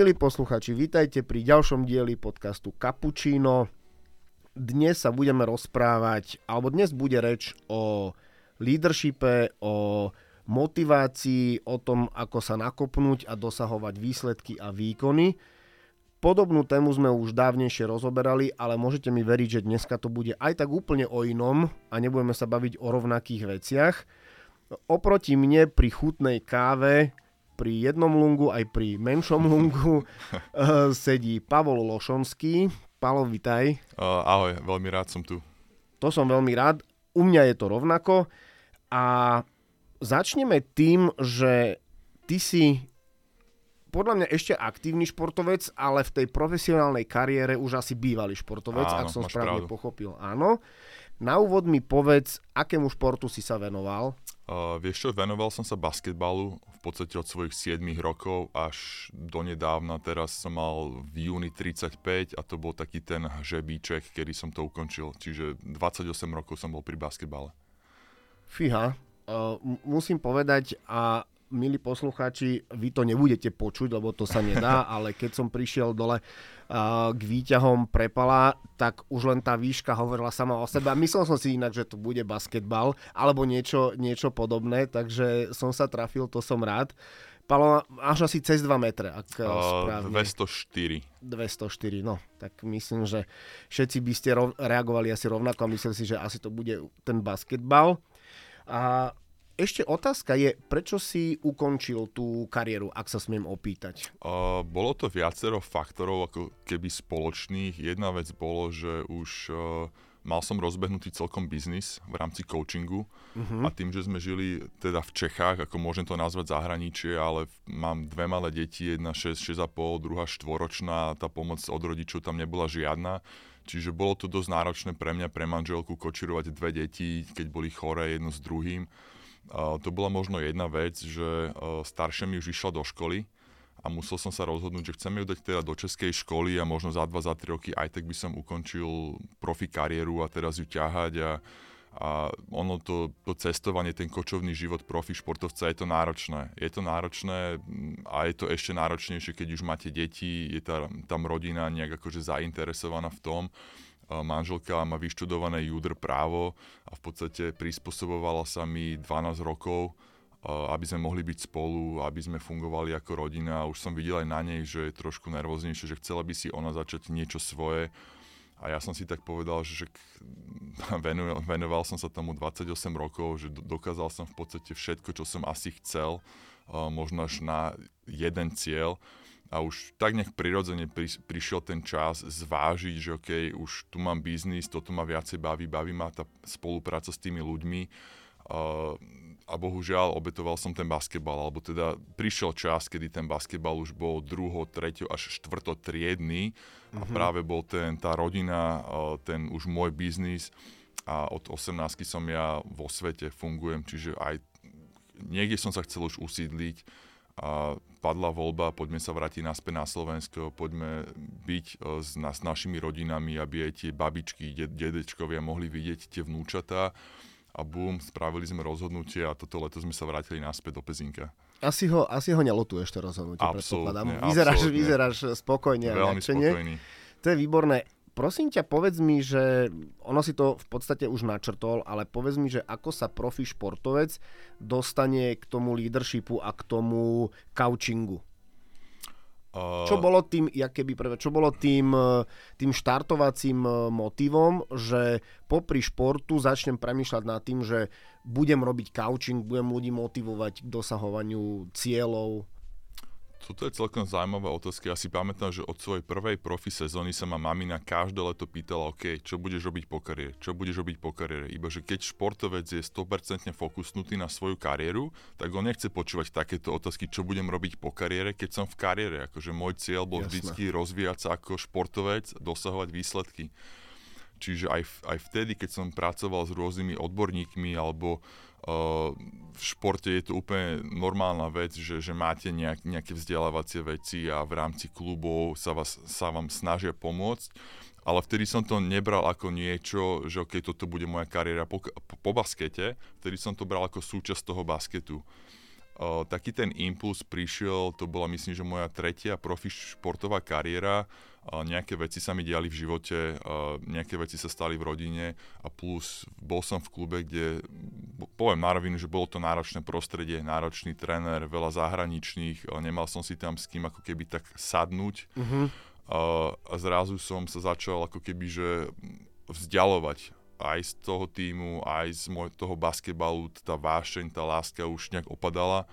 milí posluchači, vítajte pri ďalšom dieli podcastu Cappuccino. Dnes sa budeme rozprávať, alebo dnes bude reč o leadershipe, o motivácii, o tom, ako sa nakopnúť a dosahovať výsledky a výkony. Podobnú tému sme už dávnejšie rozoberali, ale môžete mi veriť, že dneska to bude aj tak úplne o inom a nebudeme sa baviť o rovnakých veciach. Oproti mne pri chutnej káve pri jednom lungu, aj pri menšom lungu uh, sedí Pavol Lošonský. Palo, vitaj. Uh, ahoj, veľmi rád som tu. To som veľmi rád. U mňa je to rovnako. A začneme tým, že ty si podľa mňa ešte aktívny športovec, ale v tej profesionálnej kariére už asi bývalý športovec, Áno, ak som správne pravdu. pochopil. Áno. Na úvod mi povedz, akému športu si sa venoval. Uh, vieš čo, venoval som sa basketbalu v podstate od svojich 7 rokov až do nedávna. Teraz som mal v júni 35 a to bol taký ten žebíček, kedy som to ukončil. Čiže 28 rokov som bol pri basketbale. Fíha, uh, musím povedať, a milí poslucháči, vy to nebudete počuť, lebo to sa nedá, ale keď som prišiel dole uh, k výťahom prepala, tak už len tá výška hovorila sama o sebe. A myslel som si inak, že to bude basketbal alebo niečo, niečo podobné, takže som sa trafil, to som rád. Palo, až asi cez 2 metre, ak uh, správne. 204. 204, no, tak myslím, že všetci by ste rov, reagovali asi rovnako a mysleli si, že asi to bude ten basketbal. A ešte otázka je, prečo si ukončil tú kariéru, ak sa smiem opýtať? Uh, bolo to viacero faktorov ako keby spoločných. Jedna vec bolo, že už uh, mal som rozbehnutý celkom biznis v rámci coachingu uh-huh. a tým, že sme žili teda v Čechách, ako môžem to nazvať zahraničie, ale mám dve malé deti, jedna 6, 6,5, druhá štvoročná, tá pomoc od rodičov tam nebola žiadna. Čiže bolo to dosť náročné pre mňa, pre manželku, kočirovať dve deti, keď boli choré jedno s druhým. To bola možno jedna vec, že staršia mi už išla do školy a musel som sa rozhodnúť, že chcem ju dať teda do českej školy a možno za 2, za 3 roky aj tak by som ukončil profi kariéru a teraz ju ťahať a, a ono to, to cestovanie, ten kočovný život profi športovca je to náročné. Je to náročné a je to ešte náročnejšie, keď už máte deti, je tá, tam rodina nejak akože zainteresovaná v tom manželka má vyštudované júdr právo a v podstate prispôsobovala sa mi 12 rokov, aby sme mohli byť spolu, aby sme fungovali ako rodina. Už som videl aj na nej, že je trošku nervóznejšie, že chcela by si ona začať niečo svoje. A ja som si tak povedal, že venoval som sa tomu 28 rokov, že dokázal som v podstate všetko, čo som asi chcel, možno až na jeden cieľ a už tak nejak prirodzene pri, prišiel ten čas zvážiť, že OK, už tu mám biznis, toto ma viacej baví, baví ma tá spolupráca s tými ľuďmi. Uh, a bohužiaľ obetoval som ten basketbal, alebo teda prišiel čas, kedy ten basketbal už bol druho, treťo až štvrto triedny. A mm-hmm. práve bol ten, tá rodina, uh, ten už môj biznis. A od 18 som ja vo svete fungujem, čiže aj niekde som sa chcel už usídliť, a padla voľba, poďme sa vrátiť naspäť na Slovensko, poďme byť e, s, na, s našimi rodinami, aby aj tie babičky, ded, dedečkovia mohli vidieť tie vnúčatá a bum, spravili sme rozhodnutie a toto leto sme sa vrátili naspäť do Pezinka. Asi ho, asi ho nelotuješ to rozhodnutie, predpokladám. Vyzeráš, absolútne. vyzeráš spokojne a Veľmi spokojný. To je výborné. Prosím ťa, povedz mi, že ono si to v podstate už načrtol, ale povedz mi, že ako sa profi športovec dostane k tomu leadershipu a k tomu coachingu. Uh, Čo bolo tým, ja keby prvé, čo bolo tým, eh, tým štartovacím eh, motivom, že popri športu začnem premýšľať nad tým, že budem robiť coaching, budem ľudí motivovať k dosahovaniu cieľov. Toto je celkom zaujímavá otázka. Ja si pamätám, že od svojej prvej profi sezóny sa ma mamina každé leto pýtala, OK, čo budeš robiť po kariére, čo budeš robiť po kariére. Iba, že keď športovec je 100% fokusnutý na svoju kariéru, tak on nechce počúvať takéto otázky, čo budem robiť po kariére, keď som v kariére. Akože môj cieľ bol Jasné. vždycky rozvíjať sa ako športovec, dosahovať výsledky. Čiže aj, aj vtedy, keď som pracoval s rôznymi odborníkmi alebo v športe je to úplne normálna vec, že, že máte nejak, nejaké vzdelávacie veci a v rámci klubov sa, vás, sa vám snažia pomôcť. Ale vtedy som to nebral ako niečo, že ok, toto bude moja kariéra po, po, baskete, vtedy som to bral ako súčasť toho basketu. Uh, taký ten impuls prišiel, to bola myslím, že moja tretia profi športová kariára, uh, nejaké veci sa mi diali v živote, uh, nejaké veci sa stali v rodine a plus bol som v klube, kde, poviem na rovinu, že bolo to náročné prostredie, náročný tréner, veľa zahraničných, uh, nemal som si tam s kým ako keby tak sadnúť. Uh, a zrazu som sa začal ako keby, že vzdialovať aj z toho týmu, aj z môj, toho basketbalu, tá vášeň, tá láska už nejak opadala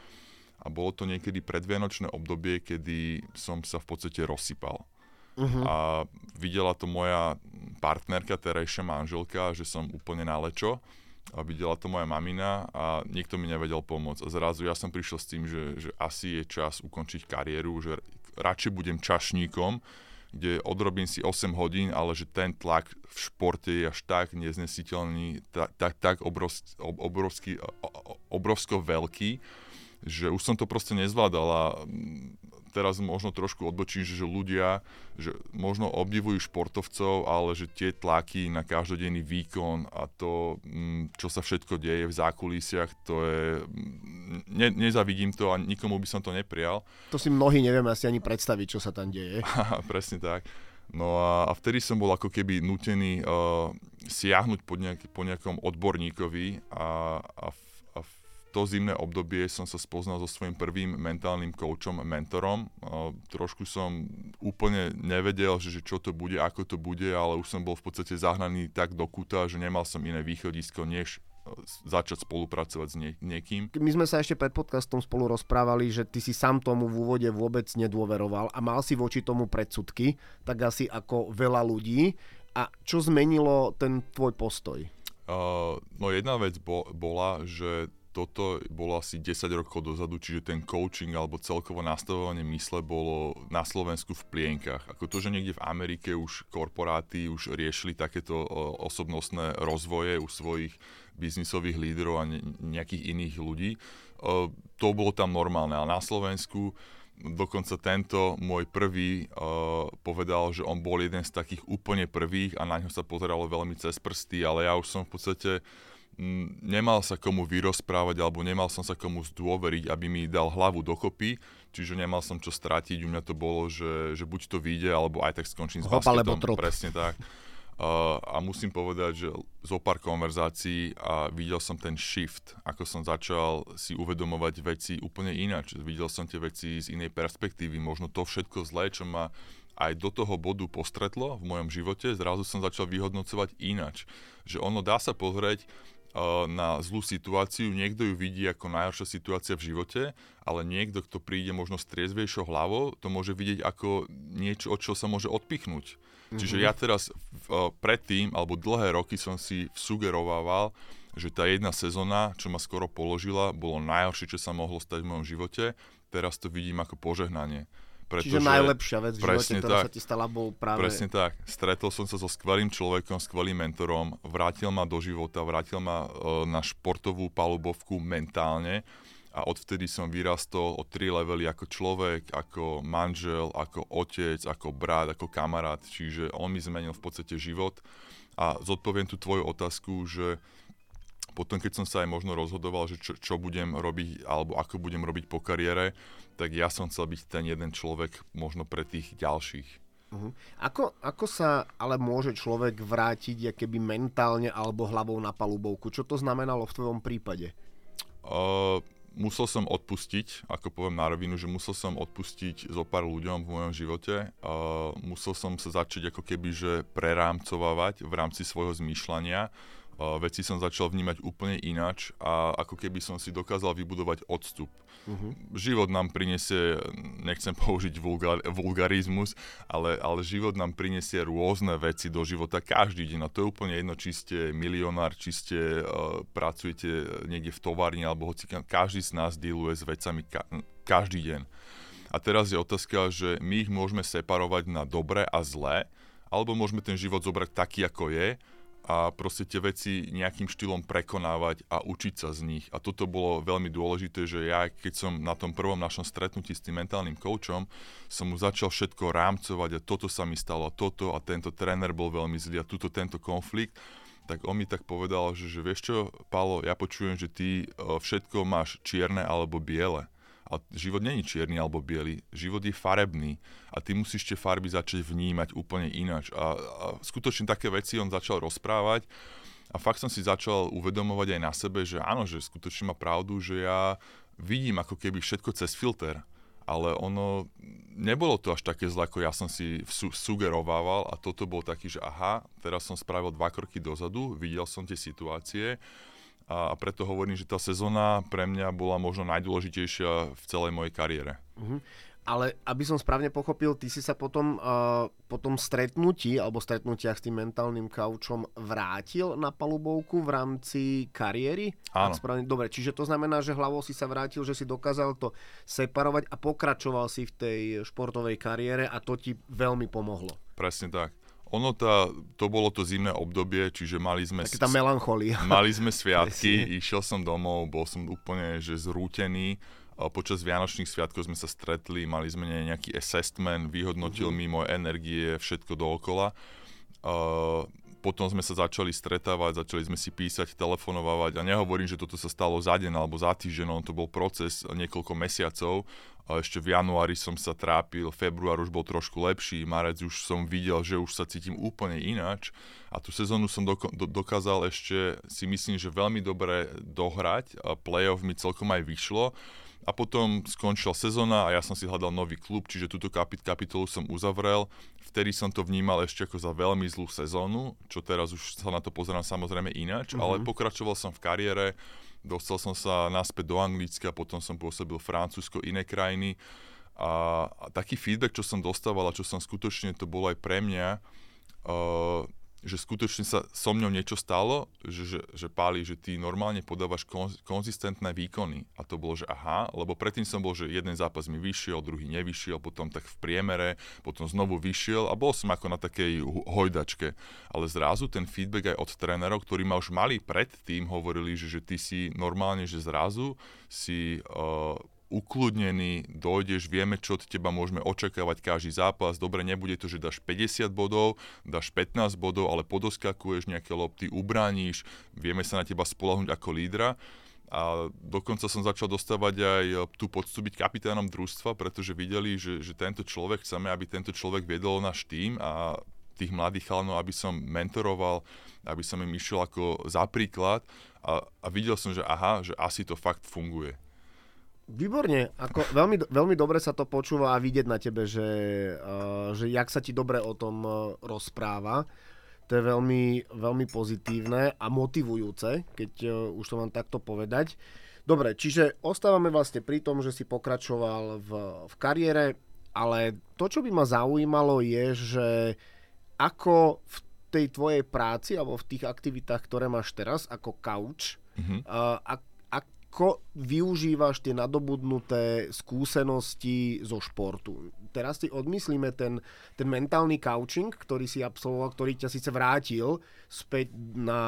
a bolo to niekedy predvianočné obdobie, kedy som sa v podstate rozsypal. Uh-huh. A videla to moja partnerka, terajšia manželka, že som úplne na lečo a videla to moja mamina a niekto mi nevedel pomôcť. A zrazu ja som prišiel s tým, že, že asi je čas ukončiť kariéru, že radšej budem čašníkom, kde odrobím si 8 hodín, ale že ten tlak v športe je až tak neznesiteľný, tak, tak, tak obrovský, obrovský, obrovsko veľký, že už som to proste nezvládal a teraz možno trošku odbočím, že, že ľudia že možno obdivujú športovcov, ale že tie tlaky na každodenný výkon a to, mm, čo sa všetko deje v zákulisiach, to je... Mm, ne, nezavidím to a nikomu by som to neprial. To si mnohí nevieme asi ani predstaviť, čo sa tam deje. Presne tak. No a, a vtedy som bol ako keby nutený uh, siahnuť po, nejak, po nejakom odborníkovi a, a to zimné obdobie som sa spoznal so svojím prvým mentálnym koučom, mentorom. Trošku som úplne nevedel, že, že čo to bude, ako to bude, ale už som bol v podstate zahnaný tak do kuta, že nemal som iné východisko, než e, začať spolupracovať s nie, niekým. My sme sa ešte pred podcastom spolu rozprávali, že ty si sám tomu v úvode vôbec nedôveroval a mal si voči tomu predsudky, tak asi ako veľa ľudí. A čo zmenilo ten tvoj postoj? Uh, no jedna vec bo, bola, že toto bolo asi 10 rokov dozadu, čiže ten coaching alebo celkovo nastavovanie mysle bolo na Slovensku v plienkach. Ako to, že niekde v Amerike už korporáty už riešili takéto osobnostné rozvoje u svojich biznisových lídrov a nejakých iných ľudí, to bolo tam normálne. Ale na Slovensku dokonca tento môj prvý povedal, že on bol jeden z takých úplne prvých a na ňo sa pozeralo veľmi cez prsty, ale ja už som v podstate nemal sa komu vyrozprávať alebo nemal som sa komu zdôveriť, aby mi dal hlavu dokopy, čiže nemal som čo stratiť, u mňa to bolo, že, že buď to vyjde, alebo aj tak skončím s basketom. Presne tak. Uh, a musím povedať, že zo pár konverzácií a videl som ten shift, ako som začal si uvedomovať veci úplne ináč. Videl som tie veci z inej perspektívy, možno to všetko zlé, čo ma aj do toho bodu postretlo v mojom živote, zrazu som začal vyhodnocovať ináč. Že ono dá sa pozrieť na zlú situáciu, niekto ju vidí ako najhoršia situácia v živote, ale niekto, kto príde možno s triezvejšou hlavou, to môže vidieť ako niečo, od čo sa môže odpichnúť. Mm-hmm. Čiže ja teraz uh, predtým, alebo dlhé roky som si sugerovával, že tá jedna sezóna, čo ma skoro položila, bolo najhoršie, čo sa mohlo stať v mojom živote. Teraz to vidím ako požehnanie. Pretože, Čiže najlepšia vec v živote, ktorá tak, sa ti stala, bol práve... Presne tak. Stretol som sa so skvelým človekom, skvelým mentorom, vrátil ma do života, vrátil ma uh, na športovú palubovku mentálne a odvtedy som vyrastol o tri levely ako človek, ako manžel, ako otec, ako brat, ako kamarát. Čiže on mi zmenil v podstate život. A zodpoviem tú tvoju otázku, že potom, keď som sa aj možno rozhodoval, že čo, čo budem robiť alebo ako budem robiť po kariére, tak ja som chcel byť ten jeden človek možno pre tých ďalších. Uh-huh. Ako, ako sa ale môže človek vrátiť keby mentálne alebo hlavou na palubovku? Čo to znamenalo v tvojom prípade? Uh, musel som odpustiť, ako poviem na rovinu, že musel som odpustiť zo pár ľuďom v mojom živote. Uh, musel som sa začať ako keby že prerámcovávať v rámci svojho zmýšľania veci som začal vnímať úplne ináč a ako keby som si dokázal vybudovať odstup. Uh-huh. Život nám prinesie, nechcem použiť vulgar, vulgarizmus, ale, ale život nám prinesie rôzne veci do života každý deň a to je úplne jedno, či ste milionár, či ste uh, pracujete niekde v továrni alebo hoci každý z nás dealuje s vecami ka- každý deň. A teraz je otázka, že my ich môžeme separovať na dobré a zlé, alebo môžeme ten život zobrať taký, ako je a proste tie veci nejakým štýlom prekonávať a učiť sa z nich. A toto bolo veľmi dôležité, že ja keď som na tom prvom našom stretnutí s tým mentálnym koučom, som mu začal všetko rámcovať a toto sa mi stalo a toto a tento tréner bol veľmi zlý a tuto tento konflikt tak on mi tak povedal, že, že vieš čo, Palo, ja počujem, že ty uh, všetko máš čierne alebo biele. A život není čierny alebo biely, život je farebný a ty musíš tie farby začať vnímať úplne ináč. A, a skutočne také veci on začal rozprávať a fakt som si začal uvedomovať aj na sebe, že áno, že skutočne má pravdu, že ja vidím ako keby všetko cez filter ale ono, nebolo to až také zle, ako ja som si su- sugerovával a toto bol taký, že aha, teraz som spravil dva kroky dozadu, videl som tie situácie a, preto hovorím, že tá sezóna pre mňa bola možno najdôležitejšia v celej mojej kariére. Uh-huh ale aby som správne pochopil, ty si sa potom uh, po tom stretnutí alebo stretnutiach s tým mentálnym kaučom vrátil na palubovku v rámci kariéry? Áno. Správne, dobre, čiže to znamená, že hlavou si sa vrátil, že si dokázal to separovať a pokračoval si v tej športovej kariére a to ti veľmi pomohlo. Presne tak. Ono tá, to bolo to zimné obdobie, čiže mali sme... Taká tá melancholia. Mali sme sviatky, išiel som domov, bol som úplne že zrútený Počas Vianočných sviatkov sme sa stretli, mali sme nejaký assessment, vyhodnotil mm-hmm. mi moje energie, všetko dookola. Uh, potom sme sa začali stretávať, začali sme si písať, telefonovať a nehovorím, že toto sa stalo za deň alebo za týždeň, on to bol proces niekoľko mesiacov. A ešte v januári som sa trápil, február už bol trošku lepší, marec už som videl, že už sa cítim úplne ináč a tú sezónu som doko- do- dokázal ešte si myslím, že veľmi dobre dohrať. A playoff mi celkom aj vyšlo a potom skončila sezóna a ja som si hľadal nový klub, čiže túto kapit- kapitolu som uzavrel. Vtedy som to vnímal ešte ako za veľmi zlú sezónu, čo teraz už sa na to pozerám samozrejme ináč, mm-hmm. ale pokračoval som v kariére, dostal som sa naspäť do Anglicka, potom som pôsobil Francúzsko, iné krajiny. A, a taký feedback, čo som dostával a čo som skutočne, to bolo aj pre mňa, uh, že skutočne sa so mňou niečo stalo, že, že, že Páli, že ty normálne podávaš konz, konzistentné výkony. A to bolo, že aha, lebo predtým som bol, že jeden zápas mi vyšiel, druhý nevyšiel, potom tak v priemere, potom znovu vyšiel a bol som ako na takej hojdačke. Ale zrazu ten feedback aj od trénerov, ktorí ma už mali predtým, hovorili, že, že ty si normálne, že zrazu si uh, ukludnený, dojdeš, vieme, čo od teba môžeme očakávať každý zápas. Dobre, nebude to, že dáš 50 bodov, dáš 15 bodov, ale podoskakuješ nejaké lopty, ubráníš, vieme sa na teba spolahnúť ako lídra. A dokonca som začal dostávať aj tú poctu byť kapitánom družstva, pretože videli, že, že tento človek, chceme, aby tento človek viedol náš tým a tých mladých chalanov, aby som mentoroval, aby som im išiel ako za príklad a, a videl som, že aha, že asi to fakt funguje. Výborne, ako veľmi, veľmi dobre sa to počúva a vidieť na tebe, že, uh, že jak sa ti dobre o tom uh, rozpráva. To je veľmi, veľmi pozitívne a motivujúce, keď uh, už to mám takto povedať. Dobre, čiže ostávame vlastne pri tom, že si pokračoval v, v kariére, ale to, čo by ma zaujímalo, je, že ako v tej tvojej práci alebo v tých aktivitách, ktoré máš teraz ako couch, mm-hmm. uh, ako využívaš tie nadobudnuté skúsenosti zo športu. Teraz si odmyslíme ten, ten mentálny coaching, ktorý si absolvoval, ktorý ťa síce vrátil späť na,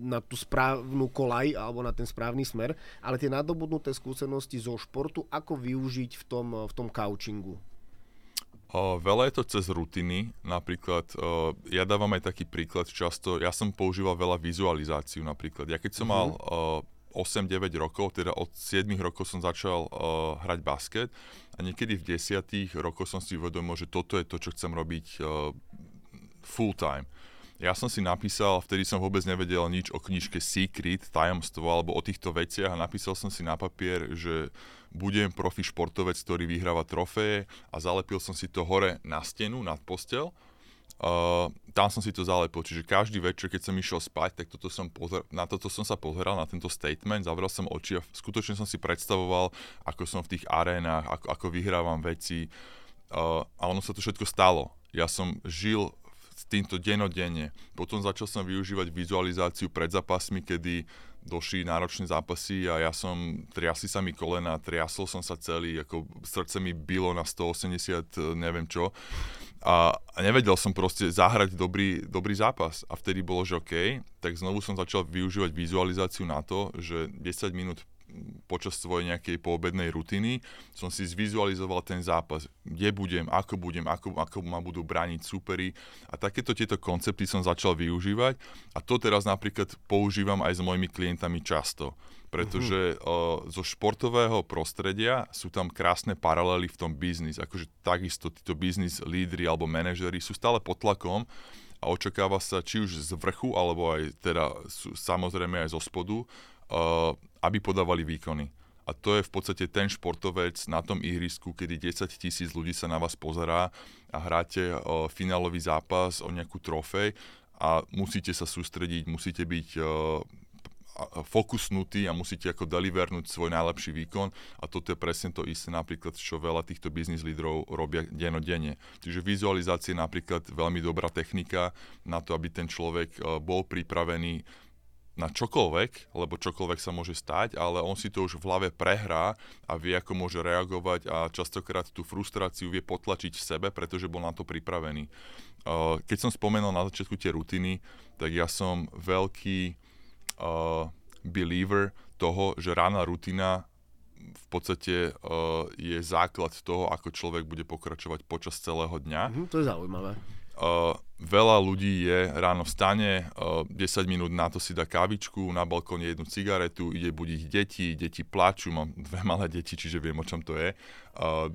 na tú správnu kolaj alebo na ten správny smer, ale tie nadobudnuté skúsenosti zo športu, ako využiť v tom, v tom coachingu? O, veľa je to cez rutiny, napríklad o, ja dávam aj taký príklad často, ja som používal veľa vizualizáciu napríklad. Ja keď som mm-hmm. mal o, 8-9 rokov, teda od 7 rokov som začal uh, hrať basket a niekedy v 10 rokoch som si uvedomil, že toto je to, čo chcem robiť uh, full time. Ja som si napísal, vtedy som vôbec nevedel nič o knižke Secret, tajomstvo alebo o týchto veciach a napísal som si na papier, že budem profi športovec, ktorý vyhráva trofeje a zalepil som si to hore na stenu, nad postel Uh, tam som si to zalepil, čiže každý večer, keď som išiel spať, tak toto som pozer- na toto som sa pozeral, na tento statement, zavrel som oči a skutočne som si predstavoval, ako som v tých arénach, ako, ako vyhrávam veci uh, a ono sa to všetko stalo. Ja som žil s týmto denodenne. Potom začal som využívať vizualizáciu pred zápasmi, kedy došli náročné zápasy a ja som, triasli sa mi kolena, triasol som sa celý, ako srdce mi bylo na 180, neviem čo. A, a nevedel som proste zahrať dobrý, dobrý zápas. A vtedy bolo, že OK, tak znovu som začal využívať vizualizáciu na to, že 10 minút počas svojej nejakej poobednej rutiny som si zvizualizoval ten zápas, kde budem, ako budem, ako, ako ma budú brániť súperi a takéto tieto koncepty som začal využívať a to teraz napríklad používam aj s mojimi klientami často pretože uh, zo športového prostredia sú tam krásne paralely v tom biznis. Akože takisto títo biznis lídry alebo manažery sú stále pod tlakom a očakáva sa či už z vrchu, alebo aj teda samozrejme aj zo spodu, aby podávali výkony. A to je v podstate ten športovec na tom ihrisku, kedy 10 tisíc ľudí sa na vás pozerá a hráte uh, finálový zápas o nejakú trofej a musíte sa sústrediť, musíte byť uh, fokusnutý a musíte ako delivernúť svoj najlepší výkon a toto je presne to isté napríklad, čo veľa týchto biznis lídrov robia denodenne. Čiže vizualizácia je napríklad veľmi dobrá technika na to, aby ten človek bol pripravený na čokoľvek, lebo čokoľvek sa môže stať, ale on si to už v hlave prehrá a vie, ako môže reagovať a častokrát tú frustráciu vie potlačiť v sebe, pretože bol na to pripravený. E, keď som spomenul na začiatku tie rutiny, tak ja som veľký uh, believer toho, že rána rutina v podstate uh, je základ toho, ako človek bude pokračovať počas celého dňa. Mm, to je zaujímavé. Uh, veľa ľudí je, ráno vstane, uh, 10 minút na to si dá kávičku, na balkóne jednu cigaretu, ide budiť deti, deti plačú, mám dve malé deti, čiže viem, o čom to je.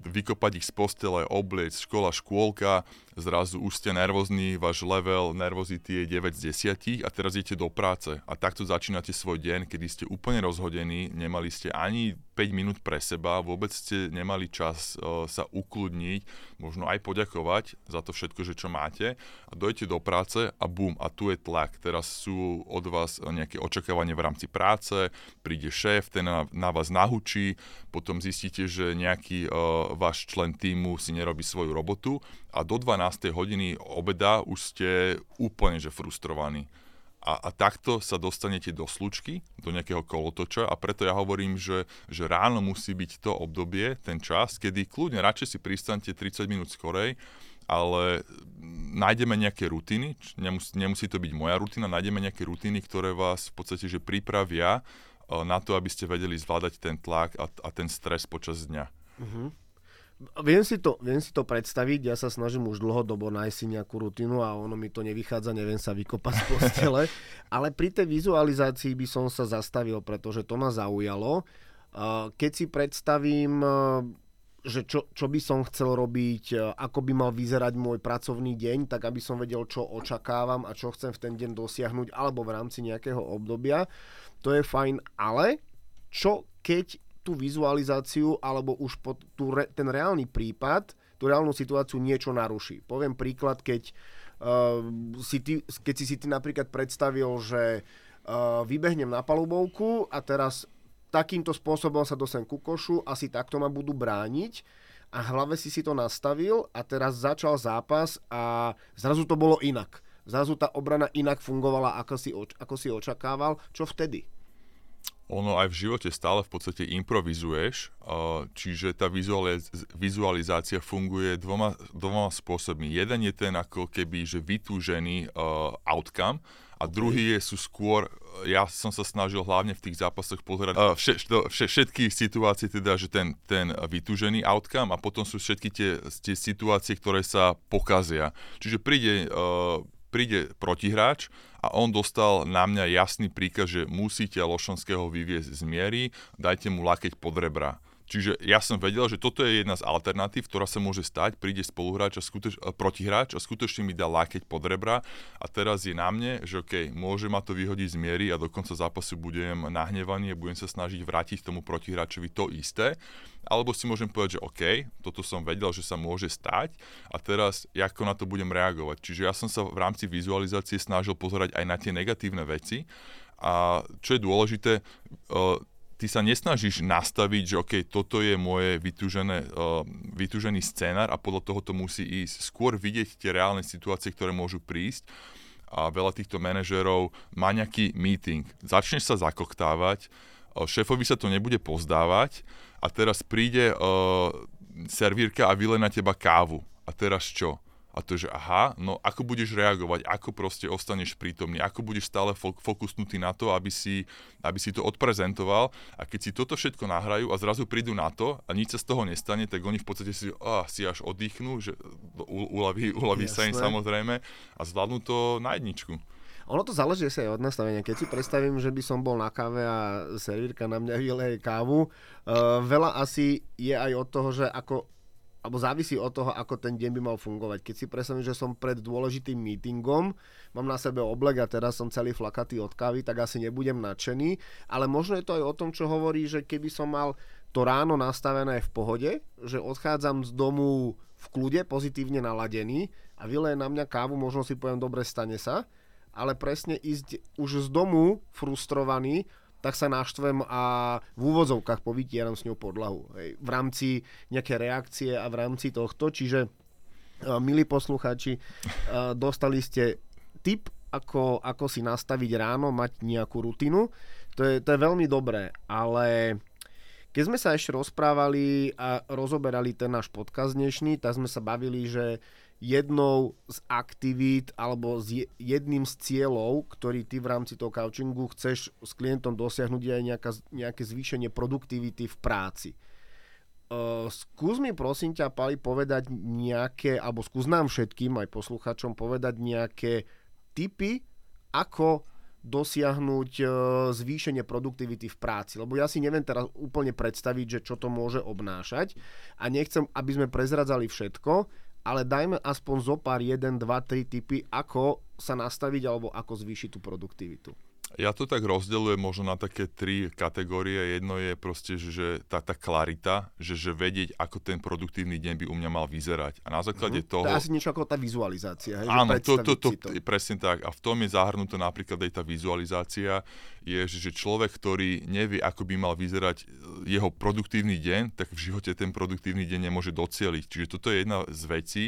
Vykopať ich z postele, obliec, škola, škôlka, zrazu už ste nervózni, váš level nervozity je 9 z 10 a teraz idete do práce. A takto začínate svoj deň, kedy ste úplne rozhodení, nemali ste ani 5 minút pre seba, vôbec ste nemali čas uh, sa ukludniť, možno aj poďakovať za to všetko, že čo máte. A dojdete do práce a bum, a tu je tlak. Teraz sú od vás nejaké očakávanie v rámci práce, príde šéf, ten na, na vás nahučí, potom zistíte, že nejaký uh, váš člen týmu si nerobí svoju robotu a do 12. hodiny obeda už ste úplne že frustrovaní. A, a takto sa dostanete do slučky, do nejakého kolotoča a preto ja hovorím, že, že ráno musí byť to obdobie, ten čas, kedy kľudne radšej si pristante 30 minút skorej, ale nájdeme nejaké rutiny, nemusí, nemusí to byť moja rutina, nájdeme nejaké rutiny, ktoré vás v podstate že pripravia na to, aby ste vedeli zvládať ten tlak a, a ten stres počas dňa. Uh-huh. Viem si, to, viem si to predstaviť, ja sa snažím už dlhodobo nájsť si nejakú rutinu a ono mi to nevychádza, neviem sa vykopať z postele, ale pri tej vizualizácii by som sa zastavil, pretože to ma zaujalo. Keď si predstavím, že čo, čo by som chcel robiť, ako by mal vyzerať môj pracovný deň, tak aby som vedel, čo očakávam a čo chcem v ten deň dosiahnuť, alebo v rámci nejakého obdobia, to je fajn, ale čo keď tú vizualizáciu alebo už pod tú ten reálny prípad, tú reálnu situáciu niečo naruší. Poviem príklad, keď, uh, si ty, keď si si ty napríklad predstavil, že uh, vybehnem na palubovku a teraz takýmto spôsobom sa dostanem ku košu, asi takto ma budú brániť a hlave si si to nastavil a teraz začal zápas a zrazu to bolo inak. Zrazu tá obrana inak fungovala, ako si, ako si očakával. Čo vtedy? Ono aj v živote stále v podstate improvizuješ, čiže tá vizualiz- vizualizácia funguje dvoma, dvoma spôsobmi. Jeden je ten ako keby, že vytúžený outcome a druhý je, sú skôr, ja som sa snažil hlavne v tých zápasoch pozerať vše, vše, všetky situácie, teda, že ten, ten vytúžený outcome a potom sú všetky tie, tie situácie, ktoré sa pokazia. Čiže príde príde protihráč a on dostal na mňa jasný príkaz, že musíte Lošonského vyviezť z miery, dajte mu lakeť pod rebra. Čiže ja som vedel, že toto je jedna z alternatív, ktorá sa môže stať. Príde spoluhráč a skutoč, protihráč a skutočne mi dá lákeť pod rebra a teraz je na mne, že OK, môže ma to vyhodiť z miery a do konca zápasu budem nahnevaný a budem sa snažiť vrátiť tomu protihráčovi to isté. Alebo si môžem povedať, že OK, toto som vedel, že sa môže stať a teraz ako na to budem reagovať. Čiže ja som sa v rámci vizualizácie snažil pozerať aj na tie negatívne veci a čo je dôležité, ty sa nesnažíš nastaviť, že OK, toto je moje vytúžené, uh, vytúžený scénar a podľa toho to musí ísť. Skôr vidieť tie reálne situácie, ktoré môžu prísť a veľa týchto manažérov má nejaký meeting. Začneš sa zakoktávať, uh, šéfovi sa to nebude pozdávať a teraz príde uh, servírka a vyle na teba kávu. A teraz čo? A to že aha, no ako budeš reagovať, ako proste ostaneš prítomný, ako budeš stále fokusnutý na to, aby si, aby si to odprezentoval. A keď si toto všetko nahrajú a zrazu prídu na to a nič sa z toho nestane, tak oni v podstate si, oh, si až oddychnú, že uľaví, uľaví sa im samozrejme a zvládnu to na jedničku. Ono to záleží sa aj od nastavenia. Keď si predstavím, že by som bol na káve a servírka na mňa vyleje kávu, uh, veľa asi je aj od toho, že ako alebo závisí od toho, ako ten deň by mal fungovať. Keď si predstavím, že som pred dôležitým meetingom, mám na sebe oblek a teraz som celý flakatý od kávy, tak asi nebudem nadšený, ale možno je to aj o tom, čo hovorí, že keby som mal to ráno nastavené v pohode, že odchádzam z domu v kľude, pozitívne naladený a vyleje na mňa kávu, možno si poviem, dobre, stane sa, ale presne ísť už z domu frustrovaný, tak sa naštvem a v úvodzovkách povytieram s ňou podlahu. Hej, v rámci nejaké reakcie a v rámci tohto. Čiže, uh, milí poslucháči, uh, dostali ste tip, ako, ako si nastaviť ráno, mať nejakú rutinu. To je, to je veľmi dobré, ale keď sme sa ešte rozprávali a rozoberali ten náš podcast dnešný, tak sme sa bavili, že jednou z aktivít alebo z jedným z cieľov, ktorý ty v rámci toho coachingu chceš s klientom dosiahnuť aj nejaká, nejaké zvýšenie produktivity v práci. Uh, skús mi prosím ťa, Pali, povedať nejaké, alebo skús nám všetkým, aj posluchačom, povedať nejaké tipy, ako dosiahnuť uh, zvýšenie produktivity v práci. Lebo ja si neviem teraz úplne predstaviť, že čo to môže obnášať a nechcem, aby sme prezradzali všetko, ale dajme aspoň zo pár 1, 2, 3 typy, ako sa nastaviť alebo ako zvýšiť tú produktivitu. Ja to tak rozdeľujem možno na také tri kategórie. Jedno je proste, že tá, tá klarita, že, že vedieť, ako ten produktívny deň by u mňa mal vyzerať. A na základe uh-huh. toho... To je asi niečo ako tá vizualizácia. Hej, áno, to, to, to, to, presne tak. A v tom je zahrnutá napríklad aj tá vizualizácia, je, že človek, ktorý nevie, ako by mal vyzerať jeho produktívny deň, tak v živote ten produktívny deň nemôže docieliť. Čiže toto je jedna z vecí,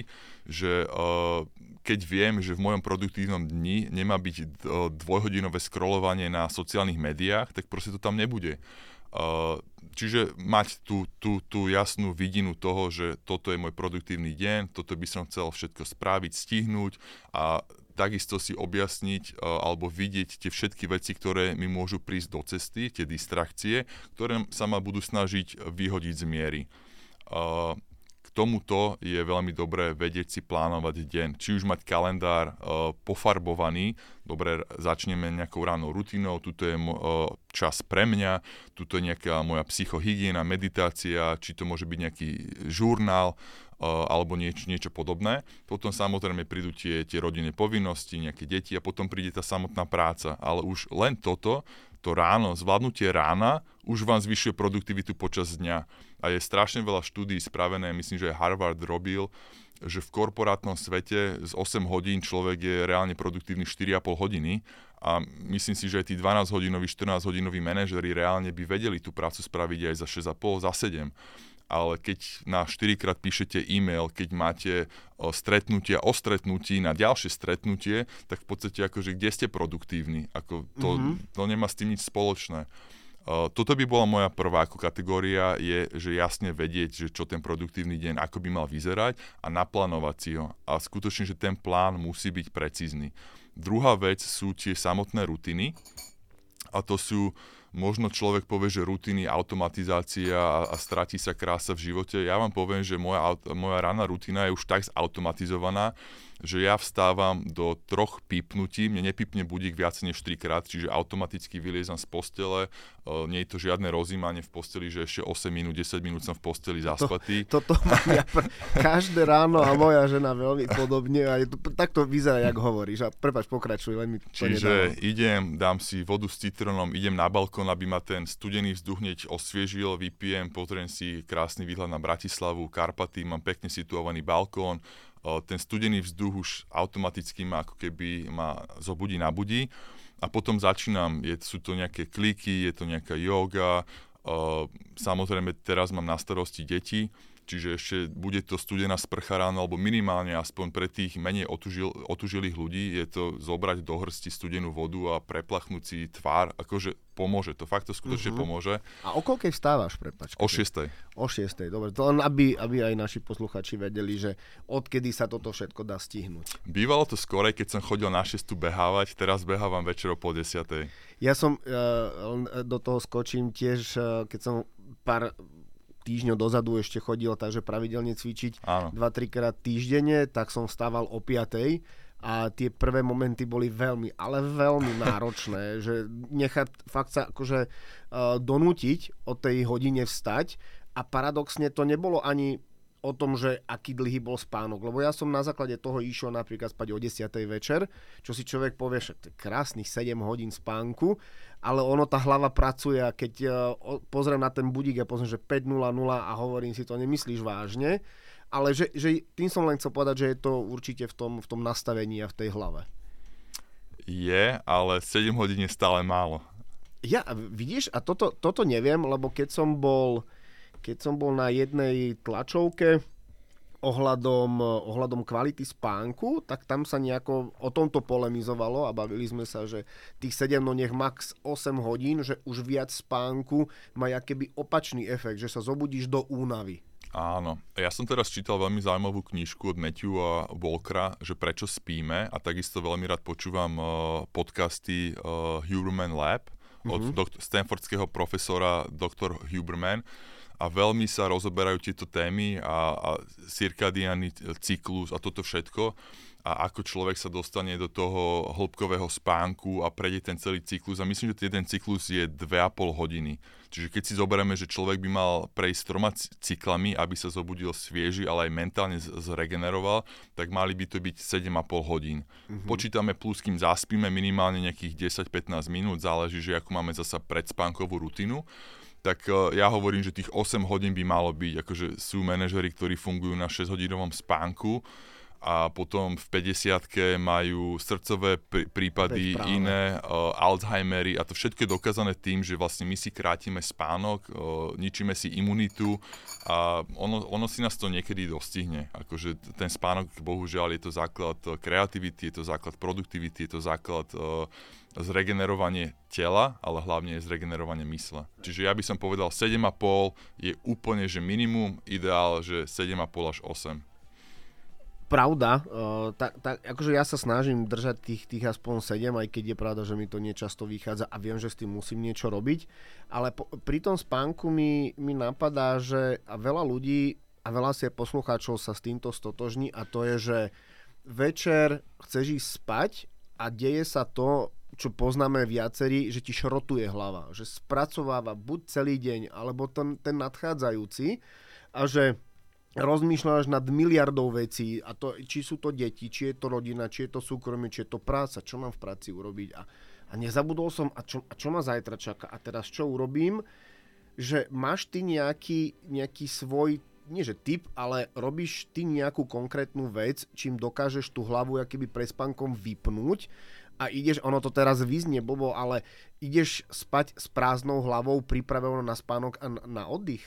že uh, keď viem, že v mojom produktívnom dni nemá byť uh, dvojhodinové scrollovanie na sociálnych médiách, tak proste to tam nebude. Uh, čiže mať tú, tú, tú jasnú vidinu toho, že toto je môj produktívny deň, toto by som chcel všetko spraviť, stihnúť a takisto si objasniť uh, alebo vidieť tie všetky veci, ktoré mi môžu prísť do cesty, tie distrakcie, ktoré sa ma budú snažiť vyhodiť z miery. Tomuto je veľmi dobré vedieť si plánovať deň. Či už mať kalendár uh, pofarbovaný, dobre, začneme nejakou ránou rutinou, tuto je uh, čas pre mňa, tuto je nejaká moja psychohygiena, meditácia, či to môže byť nejaký žurnál, uh, alebo nieč, niečo podobné. Potom samozrejme prídu tie, tie rodinné povinnosti, nejaké deti a potom príde tá samotná práca. Ale už len toto to ráno, zvládnutie rána už vám zvyšuje produktivitu počas dňa. A je strašne veľa štúdí spravené, myslím, že Harvard robil, že v korporátnom svete z 8 hodín človek je reálne produktívny 4,5 hodiny a myslím si, že aj tí 12 hodinoví, 14 hodinoví manažeri reálne by vedeli tú prácu spraviť aj za 6,5, za 7 ale keď na 4 krát píšete e-mail, keď máte stretnutia o stretnutí na ďalšie stretnutie, tak v podstate akože kde ste produktívni? Ako to, mm-hmm. to nemá s tým nič spoločné. Uh, toto by bola moja prvá ako kategória, je, že jasne vedieť, že čo ten produktívny deň, ako by mal vyzerať a naplánovať si ho. A skutočne, že ten plán musí byť precízny. Druhá vec sú tie samotné rutiny a to sú možno človek povie, že rutiny, automatizácia a, a stratí sa krása v živote. Ja vám poviem, že moja, moja rána rutina je už tak zautomatizovaná, že ja vstávam do troch pípnutí, mne nepípne budík viac než 3 krát, čiže automaticky vyliezam z postele, uh, nie je to žiadne rozímanie v posteli, že ešte 8 minút, 10 minút som v posteli zaspatý. To, toto mám ja pr- každé ráno a moja žena veľmi podobne a to, tak to vyzerá, jak hovoríš. A prepač, pokračuj, len mi to Čiže nedávam. idem, dám si vodu s citrónom, idem na balkón, aby ma ten studený vzduch hneď osviežil, vypijem, pozriem si krásny výhľad na Bratislavu, Karpaty, mám pekne situovaný balkón, ten studený vzduch už automaticky ma ako keby ma zobudí, nabudí. A potom začínam, je, sú to nejaké kliky, je to nejaká yoga, samozrejme teraz mám na starosti deti, čiže ešte bude to studená sprcha ráno, alebo minimálne aspoň pre tých menej otužil, otužilých ľudí je to zobrať do hrsti studenú vodu a preplachnúť si tvár, akože pomôže, to fakt to skutočne uh-huh. pomôže. A o koľkej vstávaš, prepač? O 6. O 6. Dobre, to len aby, aby aj naši posluchači vedeli, že odkedy sa toto všetko dá stihnúť. Bývalo to skorej, keď som chodil na 6 behávať, teraz behávam večer o pol 10. Ja som, uh, do toho skočím tiež, uh, keď som pár týždňov dozadu ešte chodil, takže pravidelne cvičiť 2-3 krát týždenne, tak som stával o 5 a tie prvé momenty boli veľmi, ale veľmi náročné, že nechať fakt sa akože uh, donútiť o tej hodine vstať a paradoxne to nebolo ani o tom, že aký dlhý bol spánok. Lebo ja som na základe toho išiel napríklad spať o 10. večer, čo si človek povie, že krásnych 7 hodín spánku, ale ono tá hlava pracuje a keď uh, pozriem na ten budík a pozriem, že 5.00 a hovorím si to, nemyslíš vážne, ale že, že tým som len chcel povedať, že je to určite v tom, v tom nastavení a v tej hlave. Je, ale 7 hodín je stále málo. Ja, vidíš, a toto, toto neviem, lebo keď som bol keď som bol na jednej tlačovke ohľadom, ohľadom kvality spánku, tak tam sa nejako o tomto polemizovalo a bavili sme sa, že tých 7, no nech max 8 hodín, že už viac spánku má keby opačný efekt, že sa zobudíš do únavy. Áno. Ja som teraz čítal veľmi zaujímavú knižku od Matthew a Walkera, že prečo spíme a takisto veľmi rád počúvam uh, podcasty uh, Huberman Lab od mm-hmm. dok- stanfordského profesora dr. Huberman a veľmi sa rozoberajú tieto témy a, a cirkadiánny cyklus a toto všetko a ako človek sa dostane do toho hĺbkového spánku a prejde ten celý cyklus. A myslím, že ten cyklus je 2,5 hodiny. Čiže keď si zoberieme, že človek by mal prejsť troma cyklami, aby sa zobudil svieži, ale aj mentálne zregeneroval, tak mali by to byť 7,5 hodín. Mm-hmm. Počítame plus, kým zaspíme minimálne nejakých 10-15 minút, záleží, že ako máme zasa predspánkovú rutinu tak uh, ja hovorím, že tých 8 hodín by malo byť, akože sú manažery, ktorí fungujú na 6 hodinovom spánku a potom v 50 majú srdcové pr- prípady, iné, uh, Alzheimery a to všetko je dokázané tým, že vlastne my si krátime spánok, uh, ničíme si imunitu a ono, ono si nás to niekedy dostihne. Akože ten spánok, bohužiaľ, je to základ kreativity, je to základ produktivity, je to základ uh, zregenerovanie tela, ale hlavne je zregenerovanie mysle. Čiže ja by som povedal 7,5 je úplne, že minimum, ideál, že 7,5 až 8. Pravda, tak, tak, akože ja sa snažím držať tých, tých aspoň 7, aj keď je pravda, že mi to niečasto vychádza a viem, že s tým musím niečo robiť, ale po, pri tom spánku mi, mi napadá, že veľa ľudí a veľa si poslucháčov sa s týmto stotožní a to je, že večer chceš ísť spať a deje sa to, čo poznáme viacerí, že ti šrotuje hlava, že spracováva buď celý deň, alebo ten, ten nadchádzajúci a že rozmýšľaš nad miliardou vecí a to, či sú to deti, či je to rodina, či je to súkromie, či je to práca, čo mám v práci urobiť a, a nezabudol som a čo, a čo ma zajtra čaká? A teraz čo urobím, že máš ty nejaký, nejaký svoj nie že typ, ale robíš ty nejakú konkrétnu vec, čím dokážeš tú hlavu akýby prespankom vypnúť a ideš, ono to teraz vyznie blbo, ale ideš spať s prázdnou hlavou pripravenou na spánok a na oddych?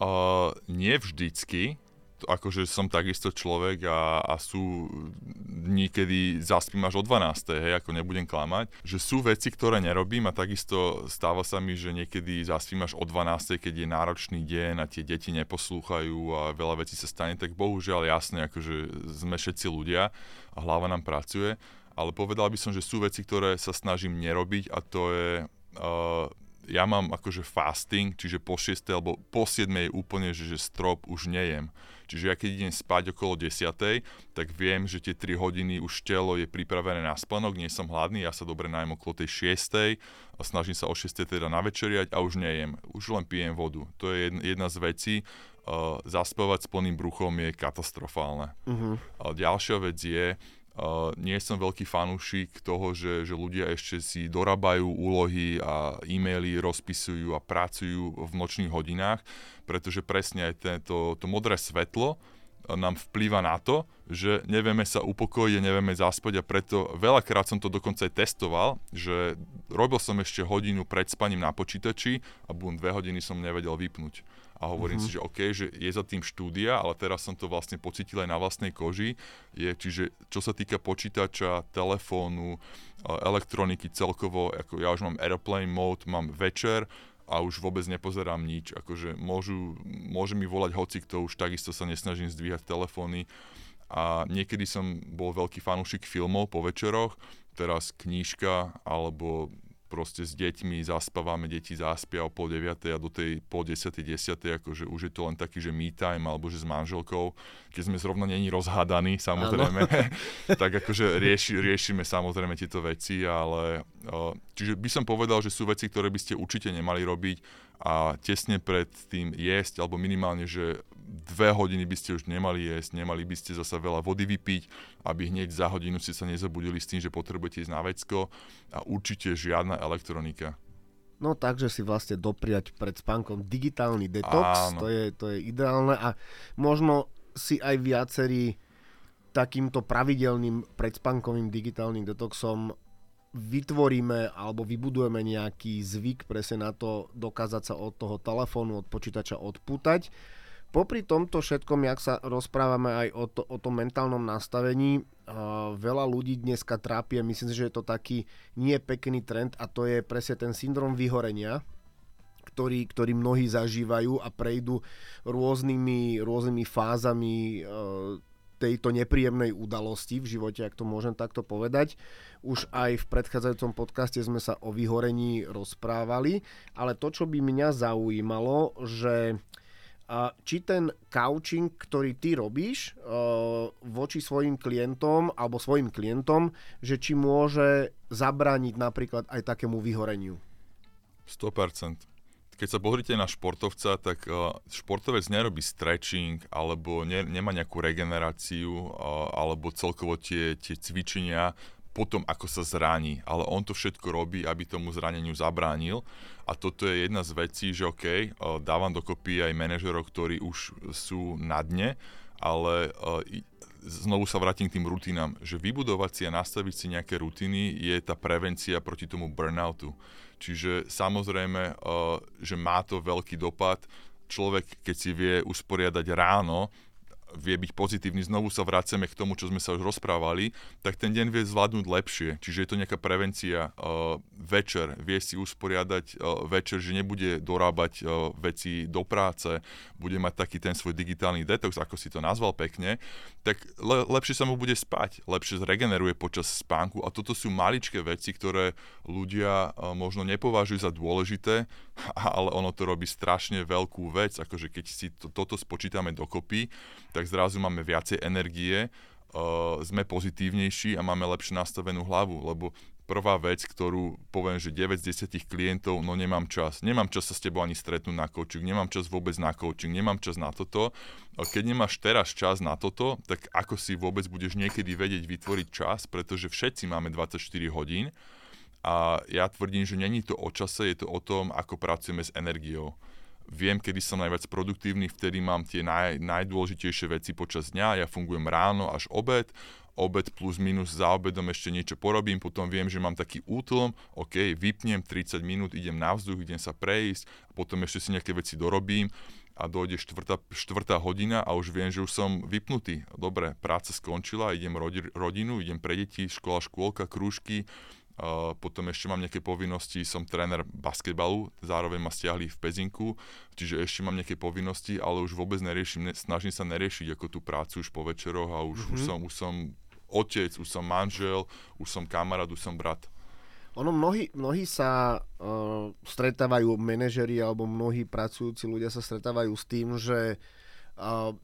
Uh, nie vždycky, akože som takisto človek a, a sú dní, kedy zaspím až o 12. hej, ako nebudem klamať, že sú veci, ktoré nerobím a takisto stáva sa mi, že niekedy zaspím až o 12. keď je náročný deň a tie deti neposlúchajú a veľa vecí sa stane, tak bohužiaľ jasné, akože sme všetci ľudia a hlava nám pracuje ale povedal by som, že sú veci, ktoré sa snažím nerobiť a to je... Uh, ja mám akože fasting, čiže po 6. alebo po 7. je úplne, že, že strop už nejem. Čiže ja keď idem spať okolo 10. tak viem, že tie 3 hodiny už telo je pripravené na spánok, nie som hladný, ja sa dobre najem okolo tej 6. a snažím sa o 6. teda navečeriať a už nejem. Už len pijem vodu. To je jedna z vecí. Uh, zaspávať s plným bruchom je katastrofálne. Uh-huh. A ďalšia vec je, Nie som veľký fanúšik toho, že, že ľudia ešte si dorábajú úlohy a e-maily rozpisujú a pracujú v nočných hodinách, pretože presne aj tento, to modré svetlo nám vplýva na to, že nevieme sa upokojiť nevieme zaspať a preto veľakrát som to dokonca aj testoval, že robil som ešte hodinu pred spaním na počítači a bum, dve hodiny som nevedel vypnúť. A hovorím mm-hmm. si, že OK, že je za tým štúdia, ale teraz som to vlastne pocitil aj na vlastnej koži. Je, čiže čo sa týka počítača, telefónu, elektroniky celkovo, ako ja už mám airplane mode, mám večer, a už vôbec nepozerám nič. Akože môžu, môže mi volať hoci kto, už takisto sa nesnažím zdvíhať telefóny. A niekedy som bol veľký fanúšik filmov po večeroch, teraz knížka alebo proste s deťmi zaspávame, deti zaspia o pol deviatej a do tej pol desiatej, desiatej, akože už je to len taký, že me time, alebo že s manželkou, keď sme zrovna není rozhádaní, samozrejme, tak akože rieši, riešime samozrejme tieto veci, ale čiže by som povedal, že sú veci, ktoré by ste určite nemali robiť a tesne pred tým jesť, alebo minimálne, že dve hodiny by ste už nemali jesť, nemali by ste zasa veľa vody vypiť, aby hneď za hodinu ste sa nezabudili s tým, že potrebujete ísť na vecko a určite žiadna elektronika. No takže si vlastne dopriať pred spánkom digitálny detox, to je, to je ideálne. A možno si aj viacerí takýmto pravidelným predspánkovým digitálnym detoxom vytvoríme alebo vybudujeme nejaký zvyk presne na to dokázať sa od toho telefónu, od počítača odpútať popri tomto všetkom, jak sa rozprávame aj o, to, o tom mentálnom nastavení, uh, veľa ľudí dneska trápie, myslím si, že je to taký nie pekný trend a to je presne ten syndrom vyhorenia, ktorý, ktorý mnohí zažívajú a prejdú rôznymi, rôznymi fázami uh, tejto nepríjemnej udalosti v živote, ak to môžem takto povedať. Už aj v predchádzajúcom podcaste sme sa o vyhorení rozprávali, ale to, čo by mňa zaujímalo, že či ten coaching, ktorý ty robíš uh, voči svojim klientom alebo svojim klientom, že či môže zabrániť napríklad aj takému vyhoreniu. 100%. Keď sa pozrite na športovca, tak uh, športovec nerobí stretching alebo ne, nemá nejakú regeneráciu uh, alebo celkovo tie, tie cvičenia potom, ako sa zraní, ale on to všetko robí, aby tomu zraneniu zabránil. A toto je jedna z vecí, že OK, eh, dávam dokopy aj manažerov, ktorí už sú na dne, ale eh, znovu sa vrátim k tým rutinám, že vybudovať si a nastaviť si nejaké rutiny je tá prevencia proti tomu burnoutu. Čiže samozrejme, eh, že má to veľký dopad. Človek, keď si vie usporiadať ráno, vie byť pozitívny, znovu sa vraceme k tomu, čo sme sa už rozprávali, tak ten deň vie zvládnuť lepšie. Čiže je to nejaká prevencia. Uh, večer vie si usporiadať uh, večer, že nebude dorábať uh, veci do práce, bude mať taký ten svoj digitálny detox, ako si to nazval pekne, tak le- lepšie sa mu bude spať, lepšie zregeneruje počas spánku a toto sú maličké veci, ktoré ľudia uh, možno nepovažujú za dôležité, ale ono to robí strašne veľkú vec, akože keď si to, toto spočítame dokopy, tak zrazu máme viacej energie, uh, sme pozitívnejší a máme lepšie nastavenú hlavu, lebo prvá vec, ktorú poviem, že 9 z 10 klientov, no nemám čas. Nemám čas sa s tebou ani stretnúť na coaching, nemám čas vôbec na coaching, nemám čas na toto. Keď nemáš teraz čas na toto, tak ako si vôbec budeš niekedy vedieť vytvoriť čas, pretože všetci máme 24 hodín a ja tvrdím, že není to o čase, je to o tom, ako pracujeme s energiou. Viem, kedy som najviac produktívny, vtedy mám tie naj, najdôležitejšie veci počas dňa, ja fungujem ráno až obed, obed plus minus za obedom ešte niečo porobím, potom viem, že mám taký útlom, OK, vypnem 30 minút, idem na vzduch, idem sa prejsť, potom ešte si nejaké veci dorobím a dojde štvrtá, štvrtá hodina a už viem, že už som vypnutý. Dobre, práca skončila, idem rodi, rodinu, idem pre deti, škola, škôlka, krúžky, Uh, potom ešte mám nejaké povinnosti, som tréner basketbalu, zároveň ma stiahli v Pezinku, čiže ešte mám nejaké povinnosti, ale už vôbec neriešim, ne, snažím sa neriešiť ako tú prácu už po večeroch a už, mm-hmm. už, som, už som otec, už som manžel, už som kamarát, už som brat. Ono mnohí, mnohí sa uh, stretávajú, manažeri alebo mnohí pracujúci ľudia sa stretávajú s tým, že uh,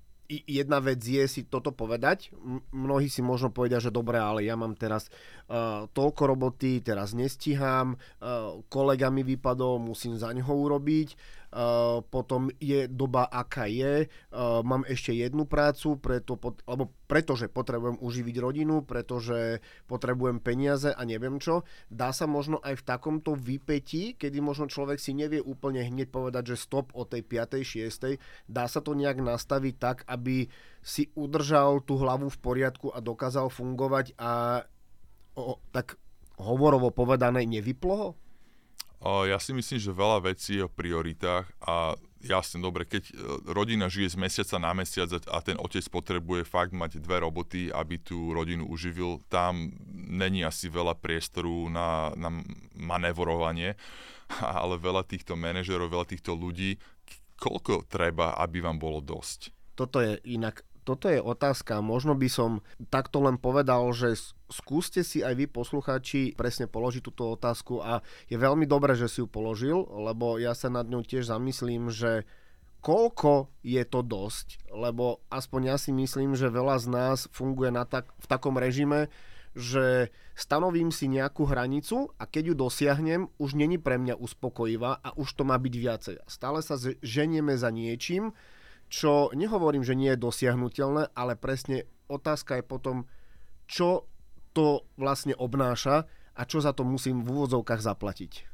jedna vec je si toto povedať. Mnohí si možno povedia, že dobre, ale ja mám teraz uh, toľko roboty, teraz nestíham, uh, kolega mi vypadol, musím za ňoho urobiť Uh, potom je doba, aká je, uh, mám ešte jednu prácu, preto, pot, alebo pretože potrebujem uživiť rodinu, pretože potrebujem peniaze a neviem čo. Dá sa možno aj v takomto vypetí, kedy možno človek si nevie úplne hneď povedať, že stop o tej 5. 6. Dá sa to nejak nastaviť tak, aby si udržal tú hlavu v poriadku a dokázal fungovať a o, tak hovorovo povedané nevyplo ho? Ja si myslím, že veľa vecí je o prioritách a jasne, dobre, keď e, rodina žije z mesiaca na mesiac a ten otec potrebuje fakt mať dve roboty, aby tú rodinu uživil, tam není asi veľa priestoru na, na manévorovanie, ale veľa týchto manažerov, veľa týchto ľudí, koľko treba, aby vám bolo dosť? Toto je inak toto je otázka. Možno by som takto len povedal, že skúste si aj vy poslucháči presne položiť túto otázku a je veľmi dobré, že si ju položil, lebo ja sa nad ňou tiež zamyslím, že koľko je to dosť, lebo aspoň ja si myslím, že veľa z nás funguje na tak, v takom režime, že stanovím si nejakú hranicu a keď ju dosiahnem, už není pre mňa uspokojivá a už to má byť viacej. Stále sa ženieme za niečím, čo nehovorím, že nie je dosiahnutelné, ale presne otázka je potom, čo to vlastne obnáša a čo za to musím v úvodzovkách zaplatiť.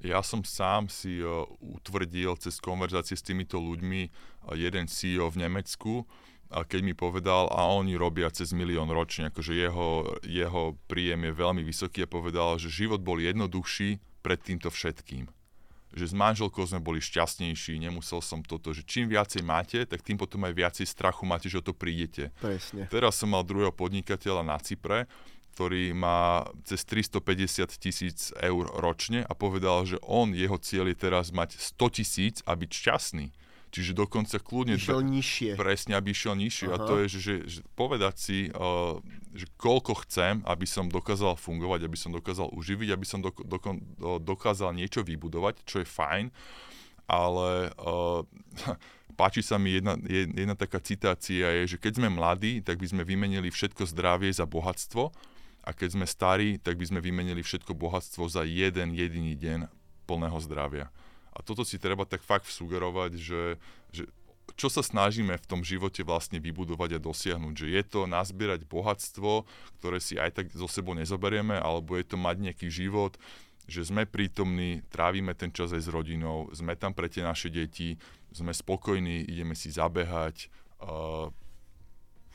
Ja som sám si uh, utvrdil cez konverzácie s týmito ľuďmi uh, jeden CEO v Nemecku, a keď mi povedal, a oni robia cez milión ročne, akože jeho, jeho príjem je veľmi vysoký a povedal, že život bol jednoduchší pred týmto všetkým že s manželkou sme boli šťastnejší, nemusel som toto, že čím viacej máte, tak tým potom aj viacej strachu máte, že o to prídete. Presne. Teraz som mal druhého podnikateľa na Cypre, ktorý má cez 350 tisíc eur ročne a povedal, že on, jeho cieľ je teraz mať 100 tisíc a byť šťastný. Čiže dokonca kľudne... Išiel nižšie. Presne, aby išiel nižšie. Aha. A to je, že, že, povedať si, uh, že koľko chcem, aby som dokázal fungovať, aby som dokázal uživiť, aby som do, do, do, dokázal niečo vybudovať, čo je fajn, ale uh, páči sa mi jedna, jedna taká citácia, je, že keď sme mladí, tak by sme vymenili všetko zdravie za bohatstvo a keď sme starí, tak by sme vymenili všetko bohatstvo za jeden jediný deň plného zdravia. A toto si treba tak fakt sugerovať, že, že čo sa snažíme v tom živote vlastne vybudovať a dosiahnuť. Že je to nazbierať bohatstvo, ktoré si aj tak zo sebou nezoberieme, alebo je to mať nejaký život, že sme prítomní, trávime ten čas aj s rodinou, sme tam pre tie naše deti, sme spokojní, ideme si zabehať. Uh...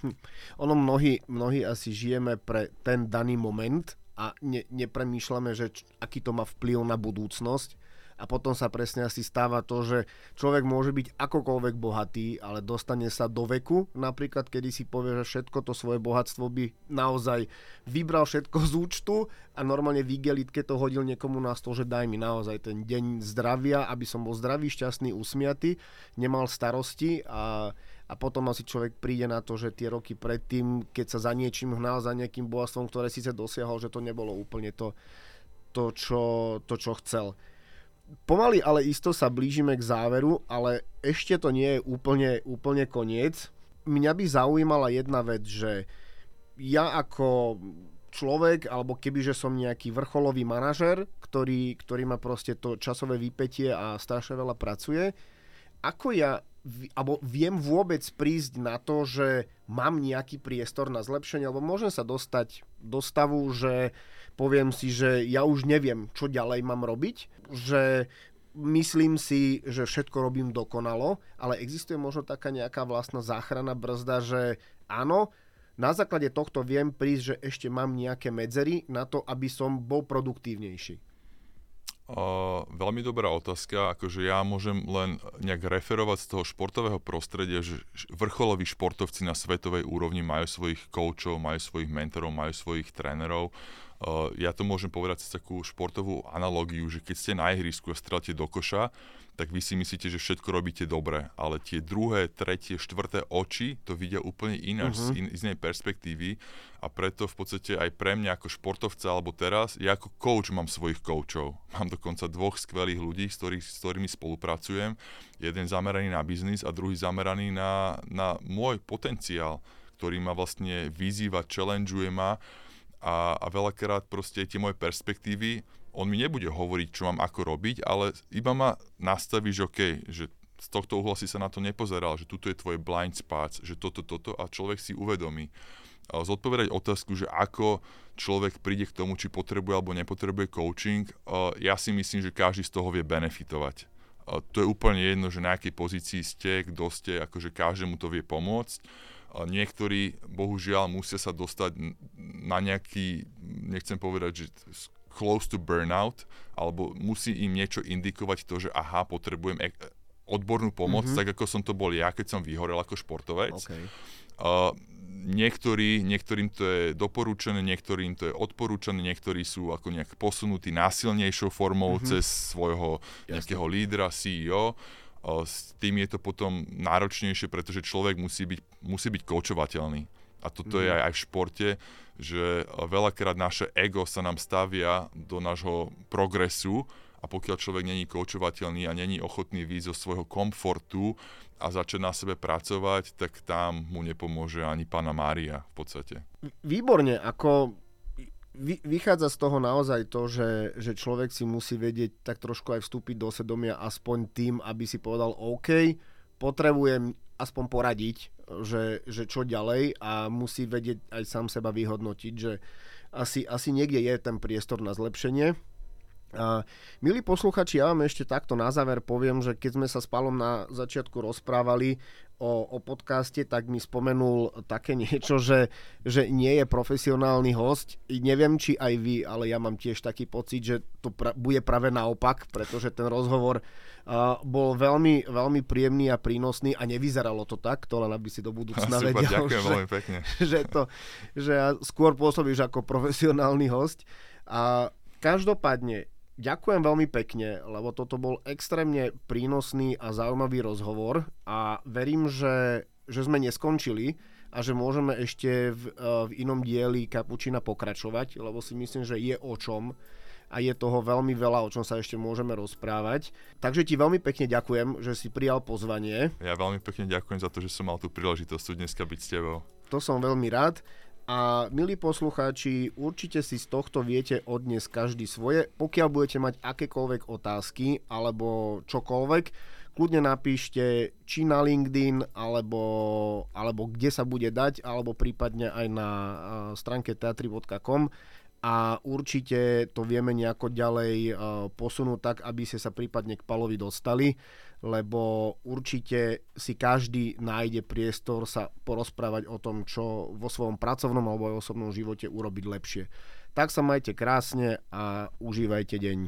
Hm. Ono mnohí, mnohí asi žijeme pre ten daný moment a ne, nepremýšľame, že č, aký to má vplyv na budúcnosť a potom sa presne asi stáva to, že človek môže byť akokoľvek bohatý, ale dostane sa do veku, napríklad kedy si povie, že všetko to svoje bohatstvo by naozaj vybral všetko z účtu a normálne v igelitke to hodil niekomu na stôl, že daj mi naozaj ten deň zdravia, aby som bol zdravý, šťastný, usmiatý, nemal starosti a a potom asi človek príde na to, že tie roky predtým, keď sa za niečím hnal, za nejakým bohatstvom, ktoré síce dosiahol, že to nebolo úplne to, to, čo, to čo chcel. Pomaly, ale isto sa blížime k záveru, ale ešte to nie je úplne, úplne koniec. Mňa by zaujímala jedna vec, že ja ako človek, alebo keby, že som nejaký vrcholový manažer, ktorý, ktorý má proste to časové vypetie a strašne veľa pracuje, ako ja alebo viem vôbec prísť na to, že mám nejaký priestor na zlepšenie, alebo môžem sa dostať do stavu, že poviem si, že ja už neviem, čo ďalej mám robiť, že myslím si, že všetko robím dokonalo, ale existuje možno taká nejaká vlastná záchrana brzda, že áno, na základe tohto viem prísť, že ešte mám nejaké medzery na to, aby som bol produktívnejší. Uh, veľmi dobrá otázka, akože ja môžem len nejak referovať z toho športového prostredia, že vrcholoví športovci na svetovej úrovni majú svojich koučov, majú svojich mentorov, majú svojich trénerov. Uh, ja to môžem povedať cez takú športovú analógiu, že keď ste na ihrisku a strelate do koša, tak vy si myslíte, že všetko robíte dobre, ale tie druhé, tretie, štvrté oči to vidia úplne ináč, uh-huh. z, in, z inej perspektívy a preto v podstate aj pre mňa ako športovca alebo teraz, ja ako coach mám svojich coachov. Mám dokonca dvoch skvelých ľudí, s, ktorý, s ktorými spolupracujem. Jeden zameraný na biznis a druhý zameraný na, na môj potenciál, ktorý ma vlastne vyzýva, challengeuje ma a, a veľakrát proste tie moje perspektívy on mi nebude hovoriť, čo mám ako robiť, ale iba ma nastaví, že OK, že z tohto uhla si sa na to nepozeral, že tuto je tvoje blind spots, že toto, toto a človek si uvedomí. Zodpovedať otázku, že ako človek príde k tomu, či potrebuje alebo nepotrebuje coaching, ja si myslím, že každý z toho vie benefitovať. To je úplne jedno, že na akej pozícii ste, kto ste, akože každému to vie pomôcť. Niektorí, bohužiaľ, musia sa dostať na nejaký, nechcem povedať, že close to burnout, alebo musí im niečo indikovať to, že aha, potrebujem odbornú pomoc, mm-hmm. tak ako som to bol ja, keď som vyhorel ako športovec. Okay. Uh, niektorí, niektorým to je doporučené, niektorým to je odporúčané, niektorí sú ako nejak posunutí násilnejšou formou mm-hmm. cez svojho nejakého lídra, CEO. Uh, s tým je to potom náročnejšie, pretože človek musí byť, musí byť koučovateľný. A toto mm-hmm. je mhm. aj, aj v športe, že veľakrát naše ego sa nám stavia do nášho progresu a pokiaľ človek není koučovateľný a není ochotný výjsť zo svojho komfortu a začať na sebe pracovať, tak tam mu nepomôže ani pána Mária v podstate. Výborne, ako vychádza z toho naozaj to, že, že človek si musí vedieť tak trošku aj vstúpiť do svedomia aspoň tým, aby si povedal OK, potrebujem aspoň poradiť, že, že čo ďalej a musí vedieť aj sám seba vyhodnotiť, že asi, asi niekde je ten priestor na zlepšenie a, milí posluchači, ja vám ešte takto na záver poviem, že keď sme sa s Palom na začiatku rozprávali o, o podcaste, tak mi spomenul také niečo, že, že nie je profesionálny host. I neviem, či aj vy, ale ja mám tiež taký pocit, že to pra- bude práve naopak, pretože ten rozhovor uh, bol veľmi, veľmi príjemný a prínosný a nevyzeralo to tak, to len aby si do budúcna Super, vedel, ďakujem že, veľmi pekne. že, to, že skôr pôsobíš ako profesionálny host. A každopádne, Ďakujem veľmi pekne, lebo toto bol extrémne prínosný a zaujímavý rozhovor a verím, že, že sme neskončili a že môžeme ešte v, e, v inom dieli Kapučina pokračovať, lebo si myslím, že je o čom a je toho veľmi veľa, o čom sa ešte môžeme rozprávať. Takže ti veľmi pekne ďakujem, že si prijal pozvanie. Ja veľmi pekne ďakujem za to, že som mal tú príležitosť tu dneska byť s tebou. To som veľmi rád. A milí poslucháči, určite si z tohto viete odniesť každý svoje. Pokiaľ budete mať akékoľvek otázky alebo čokoľvek, kľudne napíšte či na LinkedIn, alebo, alebo kde sa bude dať, alebo prípadne aj na stránke teatry.com a určite to vieme nejako ďalej posunúť tak, aby ste sa prípadne k Palovi dostali lebo určite si každý nájde priestor sa porozprávať o tom, čo vo svojom pracovnom alebo aj osobnom živote urobiť lepšie. Tak sa majte krásne a užívajte deň.